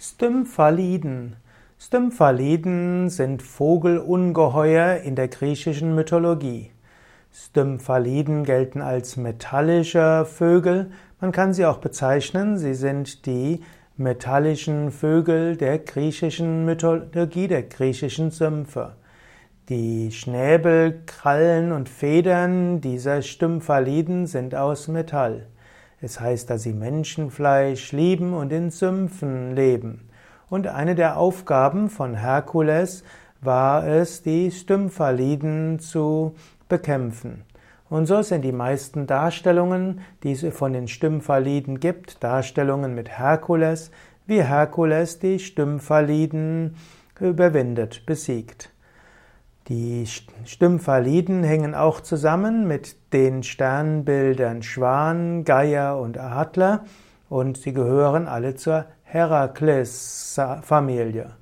Stymphaliden. Stymphaliden sind Vogelungeheuer in der griechischen Mythologie. Stymphaliden gelten als metallische Vögel. Man kann sie auch bezeichnen, sie sind die metallischen Vögel der griechischen Mythologie, der griechischen Sümpfe. Die Schnäbel, Krallen und Federn dieser Stymphaliden sind aus Metall. Es heißt, dass sie Menschenfleisch lieben und in Sümpfen leben. Und eine der Aufgaben von Herkules war es, die Stymphaliden zu bekämpfen. Und so sind die meisten Darstellungen, die es von den Stymphaliden gibt, Darstellungen mit Herkules, wie Herkules die Stymphaliden überwindet, besiegt. Die Stimmphaliden hängen auch zusammen mit den Sternbildern Schwan, Geier und Adler und sie gehören alle zur Herakles-Familie.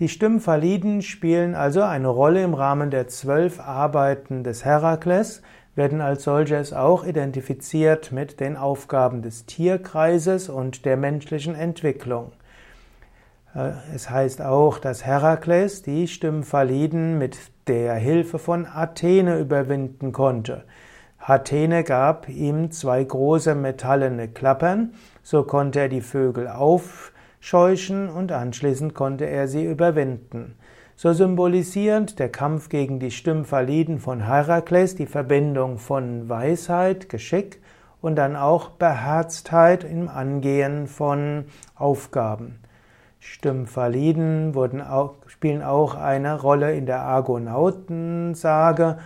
Die Stimmphaliden spielen also eine Rolle im Rahmen der zwölf Arbeiten des Herakles, werden als solches auch identifiziert mit den Aufgaben des Tierkreises und der menschlichen Entwicklung. Äh, es heißt auch, dass Herakles die Stimmphaliden mit der Hilfe von Athene überwinden konnte. Athene gab ihm zwei große metallene Klappern, so konnte er die Vögel aufscheuchen und anschließend konnte er sie überwinden. So symbolisierend der Kampf gegen die Stimmphaliden von Herakles die Verbindung von Weisheit, Geschick und dann auch Beherztheit im Angehen von Aufgaben. Stymphaliden wurden auch, spielen auch eine Rolle in der Argonautensage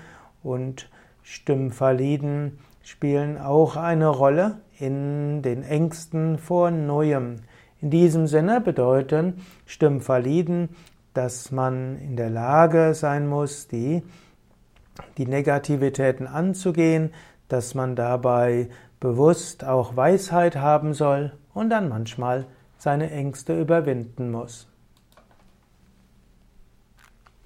und Stymphaliden spielen auch eine Rolle in den Ängsten vor Neuem. In diesem Sinne bedeuten Stymphaliden, dass man in der Lage sein muss, die, die Negativitäten anzugehen, dass man dabei bewusst auch Weisheit haben soll und dann manchmal seine Ängste überwinden muss.